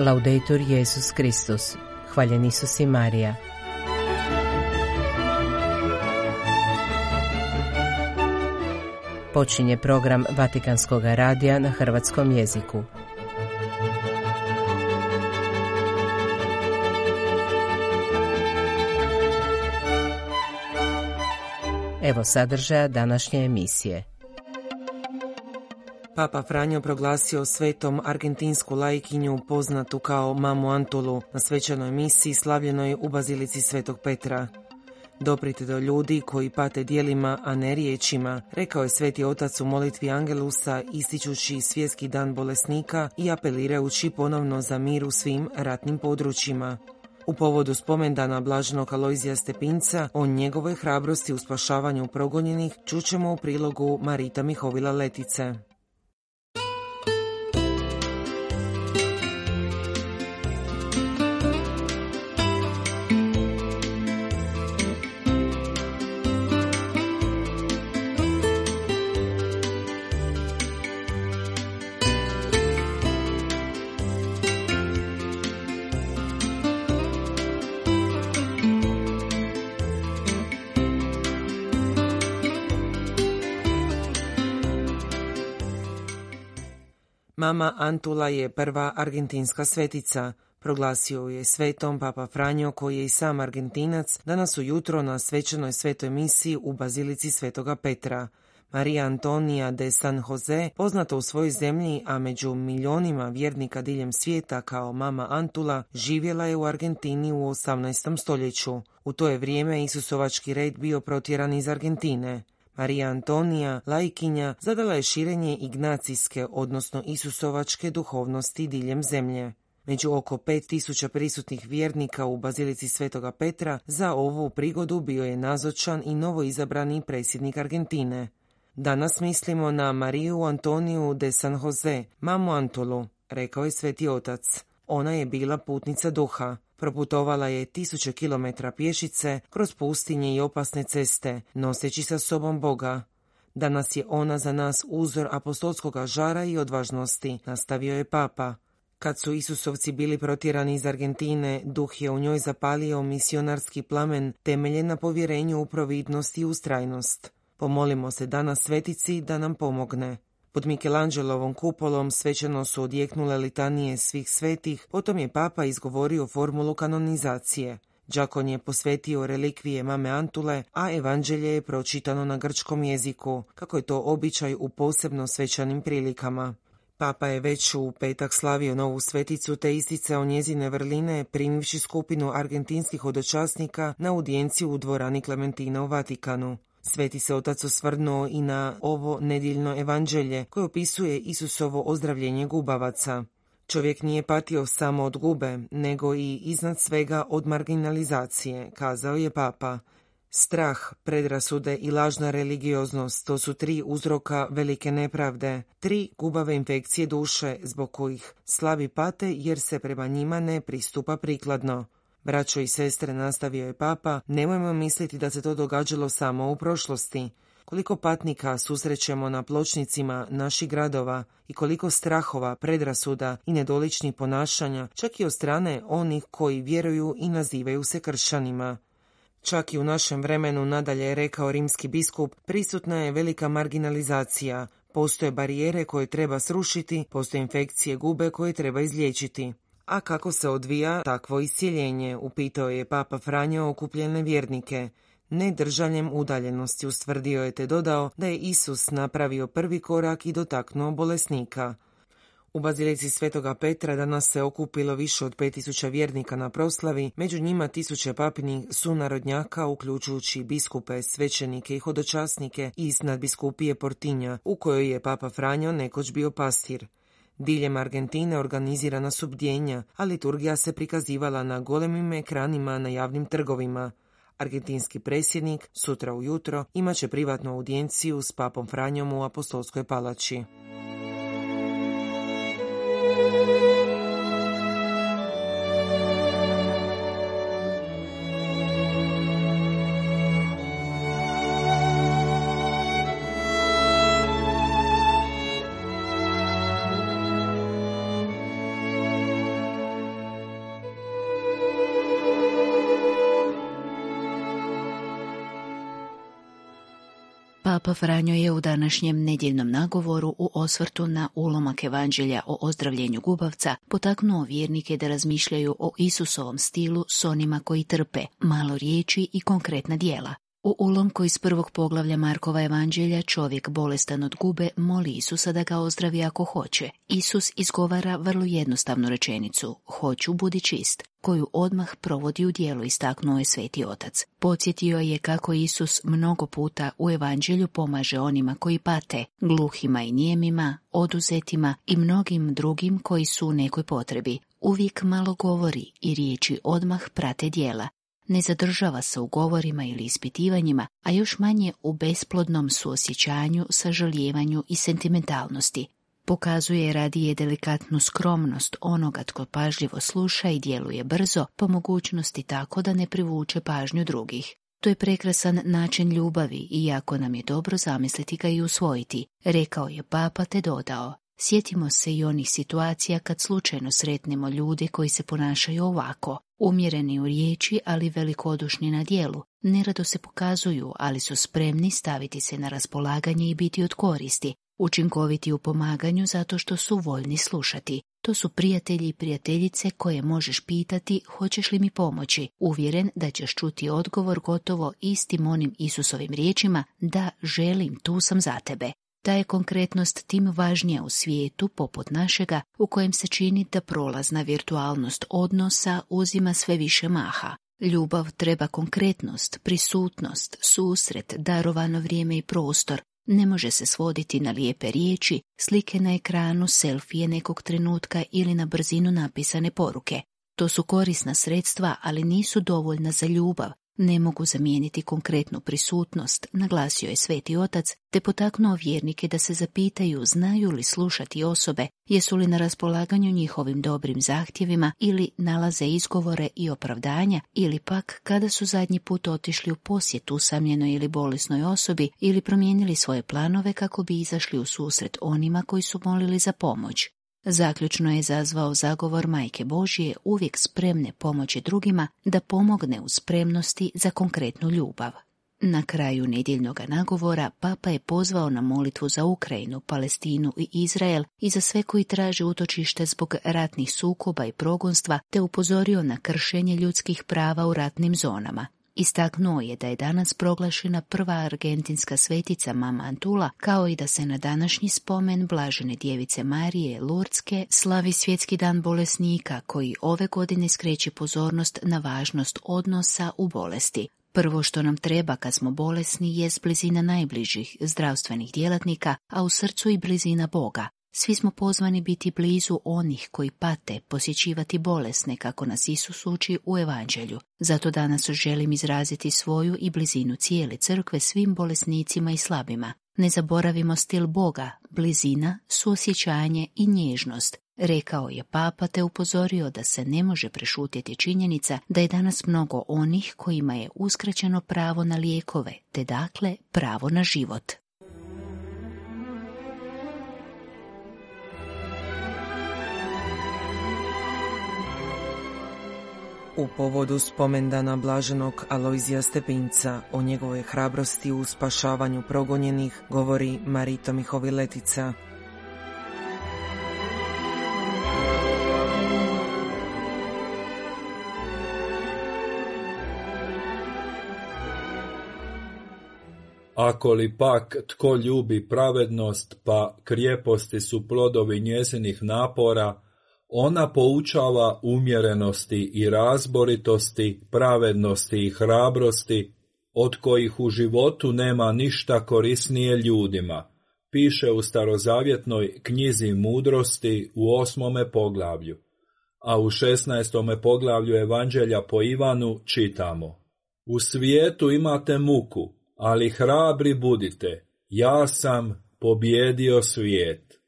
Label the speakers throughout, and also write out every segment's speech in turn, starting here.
Speaker 1: Laudetur Jezus Kristus. Hvaljen Isus i Marija. Počinje program Vatikanskog radija na hrvatskom jeziku. Evo sadržaja današnje emisije.
Speaker 2: Papa Franjo proglasio svetom argentinsku lajkinju poznatu kao Mamu Antulu na svečanoj misiji slavljenoj u Bazilici Svetog Petra. Doprite do ljudi koji pate dijelima, a ne riječima, rekao je sveti otac u molitvi Angelusa ističući svjetski dan bolesnika i apelirajući ponovno za mir u svim ratnim područjima. U povodu spomendana Blaženog Alojzija Stepinca o njegovoj hrabrosti u spašavanju progonjenih čućemo u prilogu Marita Mihovila Letice. Mama Antula je prva argentinska svetica, proglasio je svetom Papa Franjo koji je i sam argentinac danas ujutro na svečanoj svetoj misiji u Bazilici Svetoga Petra. Marija Antonija de San Jose, poznata u svojoj zemlji, a među milionima vjernika diljem svijeta kao mama Antula, živjela je u Argentini u 18. stoljeću. U to je vrijeme Isusovački red bio protjeran iz Argentine. Marija Antonija, lajkinja, zadala je širenje ignacijske, odnosno Isusovačke duhovnosti diljem zemlje. Među oko 5000 prisutnih vjernika u Bazilici Svetoga Petra za ovu prigodu bio je nazočan i novo izabrani predsjednik Argentine. Danas mislimo na Mariju Antoniju de San Jose, mamu Antolu, rekao je sveti otac. Ona je bila putnica duha. Proputovala je tisuće kilometra pješice kroz pustinje i opasne ceste, noseći sa sobom Boga. Danas je ona za nas uzor apostolskog žara i odvažnosti, nastavio je papa. Kad su Isusovci bili protjerani iz Argentine, duh je u njoj zapalio misionarski plamen temeljen na povjerenju u providnost i ustrajnost. Pomolimo se danas svetici da nam pomogne. Pod Michelangelovom kupolom svečano su odjeknule litanije svih svetih, potom je papa izgovorio formulu kanonizacije. Đakon je posvetio relikvije mame Antule, a evanđelje je pročitano na grčkom jeziku, kako je to običaj u posebno svečanim prilikama. Papa je već u petak slavio novu sveticu te isticao njezine vrline primivši skupinu argentinskih hodočasnika na audijenciju u dvorani Klementina u Vatikanu. Sveti se otac osvrnuo i na ovo nedjeljno evanđelje koje opisuje Isusovo ozdravljenje gubavaca. Čovjek nije patio samo od gube, nego i iznad svega od marginalizacije, kazao je papa. Strah, predrasude i lažna religioznost to su tri uzroka velike nepravde, tri gubave infekcije duše zbog kojih slavi pate jer se prema njima ne pristupa prikladno. Braćo i sestre, nastavio je papa, nemojmo misliti da se to događalo samo u prošlosti. Koliko patnika susrećemo na pločnicima naših gradova i koliko strahova, predrasuda i nedoličnih ponašanja, čak i od strane onih koji vjeruju i nazivaju se kršćanima. Čak i u našem vremenu, nadalje je rekao rimski biskup, prisutna je velika marginalizacija, postoje barijere koje treba srušiti, postoje infekcije gube koje treba izliječiti. A kako se odvija takvo iscijeljenje, upitao je Papa Franjo okupljene vjernike. Ne držanjem udaljenosti ustvrdio je te dodao da je Isus napravio prvi korak i dotaknuo bolesnika. U Bazilici Svetoga Petra danas se okupilo više od 5000 vjernika na proslavi, među njima tisuće papinih sunarodnjaka, uključujući biskupe, svećenike i hodočasnike iz nadbiskupije Portinja, u kojoj je Papa Franjo nekoć bio pastir. Diljem Argentine organizirana su bdjenja, a liturgija se prikazivala na golemim ekranima na javnim trgovima. Argentinski predsjednik sutra ujutro imaće privatnu audijenciju s papom Franjom u Apostolskoj palači.
Speaker 3: Papa Franjo je u današnjem nedjeljnom nagovoru u osvrtu na ulomak evanđelja o ozdravljenju gubavca potaknuo vjernike da razmišljaju o Isusovom stilu s onima koji trpe, malo riječi i konkretna dijela. U ulomku iz prvog poglavlja Markova evanđelja čovjek bolestan od gube moli Isusa da ga ozdravi ako hoće. Isus izgovara vrlo jednostavnu rečenicu, hoću budi čist, koju odmah provodi u dijelu istaknuo je sveti otac. Podsjetio je kako Isus mnogo puta u evanđelju pomaže onima koji pate, gluhima i nijemima, oduzetima i mnogim drugim koji su u nekoj potrebi. Uvijek malo govori i riječi odmah prate dijela, ne zadržava se u govorima ili ispitivanjima, a još manje u besplodnom suosjećanju, sažaljevanju i sentimentalnosti. Pokazuje radije delikatnu skromnost onoga tko pažljivo sluša i djeluje brzo, po mogućnosti tako da ne privuče pažnju drugih. To je prekrasan način ljubavi i jako nam je dobro zamisliti ga i usvojiti, rekao je papa te dodao. Sjetimo se i onih situacija kad slučajno sretnemo ljude koji se ponašaju ovako, umjereni u riječi, ali velikodušni na dijelu. Nerado se pokazuju, ali su spremni staviti se na raspolaganje i biti od koristi, učinkoviti u pomaganju zato što su voljni slušati. To su prijatelji i prijateljice koje možeš pitati hoćeš li mi pomoći, uvjeren da ćeš čuti odgovor gotovo istim onim Isusovim riječima da želim, tu sam za tebe. Ta je konkretnost tim važnija u svijetu poput našega u kojem se čini da prolazna virtualnost odnosa uzima sve više maha. Ljubav treba konkretnost, prisutnost, susret, darovano vrijeme i prostor. Ne može se svoditi na lijepe riječi, slike na ekranu, selfije nekog trenutka ili na brzinu napisane poruke. To su korisna sredstva, ali nisu dovoljna za ljubav, ne mogu zamijeniti konkretnu prisutnost, naglasio je sveti otac, te potaknuo vjernike da se zapitaju znaju li slušati osobe, jesu li na raspolaganju njihovim dobrim zahtjevima ili nalaze izgovore i opravdanja, ili pak kada su zadnji put otišli u posjet usamljenoj ili bolesnoj osobi ili promijenili svoje planove kako bi izašli u susret onima koji su molili za pomoć. Zaključno je zazvao zagovor Majke Božije uvijek spremne pomoći drugima da pomogne u spremnosti za konkretnu ljubav. Na kraju nedjeljnog nagovora Papa je pozvao na molitvu za Ukrajinu, Palestinu i Izrael i za sve koji traže utočište zbog ratnih sukoba i progonstva te upozorio na kršenje ljudskih prava u ratnim zonama. Istaknuo je da je danas proglašena prva argentinska svetica Mama Antula, kao i da se na današnji spomen blažene djevice Marije Lurdske slavi svjetski dan bolesnika koji ove godine skreće pozornost na važnost odnosa u bolesti. Prvo što nam treba kad smo bolesni je blizina najbližih zdravstvenih djelatnika, a u srcu i blizina Boga. Svi smo pozvani biti blizu onih koji pate, posjećivati bolesne, kako nas Isus uči u Evanđelju. Zato danas želim izraziti svoju i blizinu cijele crkve svim bolesnicima i slabima. Ne zaboravimo stil Boga, blizina, suosjećanje i nježnost. Rekao je papa te upozorio da se ne može prešutjeti činjenica da je danas mnogo onih kojima je uskraćeno pravo na lijekove, te dakle pravo na život.
Speaker 2: U povodu spomendana blaženog Alojzija Stepinca o njegovoj hrabrosti u spašavanju progonjenih govori Marito Mihoviletica.
Speaker 4: Ako li pak tko ljubi pravednost, pa krijeposti su plodovi njezinih napora, ona poučava umjerenosti i razboritosti, pravednosti i hrabrosti, od kojih u životu nema ništa korisnije ljudima, piše u starozavjetnoj knjizi mudrosti u osmome poglavlju, a u šesnaestome poglavlju Evanđelja po Ivanu čitamo U svijetu imate muku, ali hrabri budite, ja sam pobjedio svijet.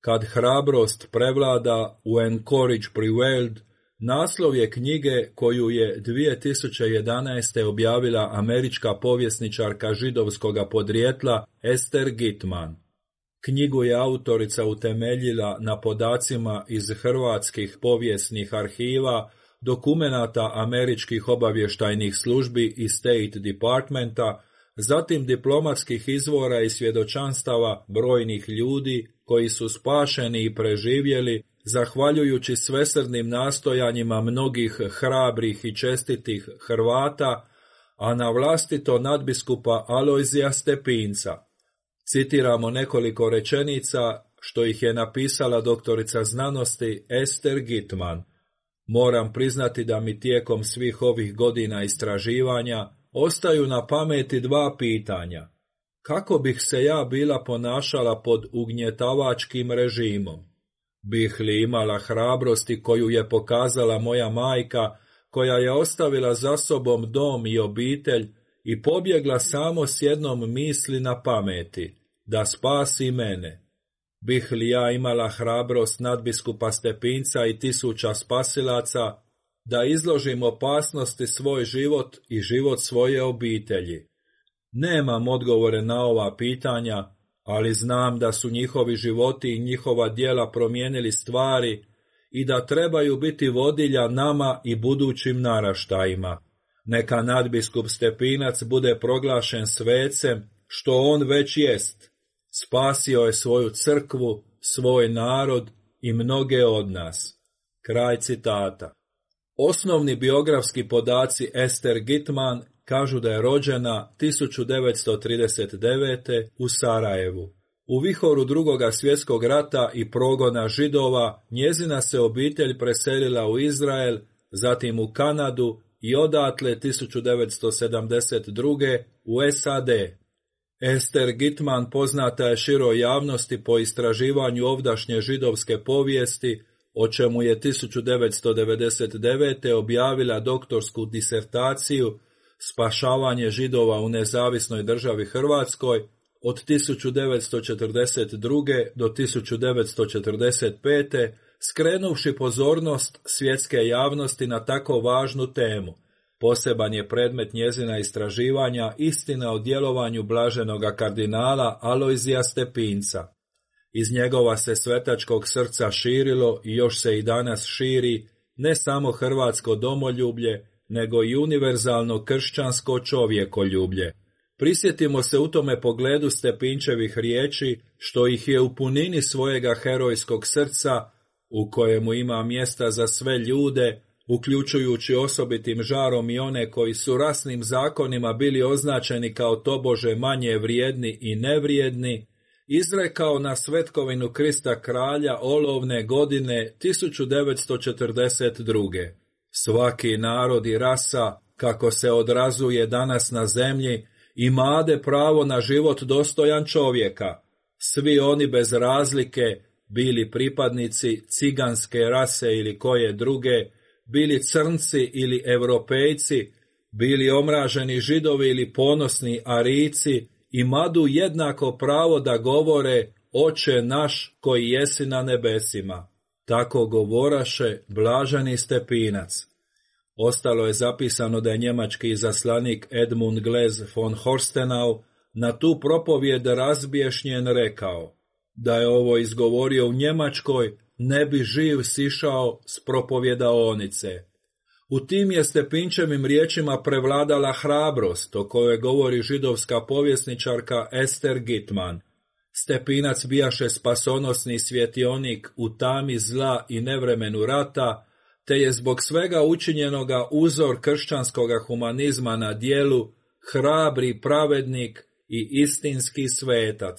Speaker 4: Kad hrabrost prevlada u Encourage Prevailed, naslov je knjige koju je 2011. objavila američka povjesničarka židovskoga podrijetla Esther Gitman. Knjigu je autorica utemeljila na podacima iz hrvatskih povijesnih arhiva, dokumenata američkih obavještajnih službi i State Departmenta, zatim diplomatskih izvora i svjedočanstava brojnih ljudi koji su spašeni i preživjeli zahvaljujući svesrdnim nastojanjima mnogih hrabrih i čestitih Hrvata, a na vlastito nadbiskupa Alojzija Stepinca. Citiramo nekoliko rečenica što ih je napisala doktorica znanosti Ester Gitman. Moram priznati da mi tijekom svih ovih godina istraživanja ostaju na pameti dva pitanja. Kako bih se ja bila ponašala pod ugnjetavačkim režimom? Bih li imala hrabrosti koju je pokazala moja majka, koja je ostavila za sobom dom i obitelj i pobjegla samo s jednom misli na pameti, da spasi mene? Bih li ja imala hrabrost nadbiskupa Stepinca i tisuća spasilaca, da izložim opasnosti svoj život i život svoje obitelji? Nemam odgovore na ova pitanja, ali znam da su njihovi životi i njihova djela promijenili stvari i da trebaju biti vodilja nama i budućim naraštajima. Neka nadbiskup Stepinac bude proglašen svecem, što on već jest. Spasio je svoju crkvu, svoj narod i mnoge od nas. Kraj citata. Osnovni biografski podaci Ester Gitman kažu da je rođena 1939. u Sarajevu. U vihoru drugoga svjetskog rata i progona židova njezina se obitelj preselila u Izrael, zatim u Kanadu i odatle 1972. u SAD. Ester Gitman poznata je široj javnosti po istraživanju ovdašnje židovske povijesti, o čemu je 1999. objavila doktorsku disertaciju Spašavanje židova u nezavisnoj državi Hrvatskoj od 1942. do 1945. skrenuvši pozornost svjetske javnosti na tako važnu temu. Poseban je predmet njezina istraživanja istina o djelovanju blaženoga kardinala Alojzija Stepinca. Iz njegova se svetačkog srca širilo i još se i danas širi ne samo hrvatsko domoljublje, nego i univerzalno kršćansko čovjekoljublje. Prisjetimo se u tome pogledu Stepinčevih riječi, što ih je u punini svojega herojskog srca, u kojemu ima mjesta za sve ljude, uključujući osobitim žarom i one koji su rasnim zakonima bili označeni kao tobože manje vrijedni i nevrijedni, izrekao na svetkovinu Krista kralja olovne godine 1942. Svaki narod i rasa, kako se odrazuje danas na zemlji, imade pravo na život dostojan čovjeka. Svi oni bez razlike, bili pripadnici ciganske rase ili koje druge, bili crnci ili europejci, bili omraženi židovi ili ponosni arici, imadu jednako pravo da govore Oče naš koji jesi na nebesima. Tako govoraše blaženi stepinac. Ostalo je zapisano da je njemački zaslanik Edmund Glez von Horstenau na tu propovjed razbješnjen rekao, da je ovo izgovorio u Njemačkoj, ne bi živ sišao s propovjedaonice. U tim je Stepinčevim riječima prevladala hrabrost o kojoj govori židovska povjesničarka Ester Gitman. Stepinac bijaše spasonosni svjetionik u tami zla i nevremenu rata, te je zbog svega učinjenoga uzor kršćanskoga humanizma na dijelu, hrabri pravednik i istinski svetac.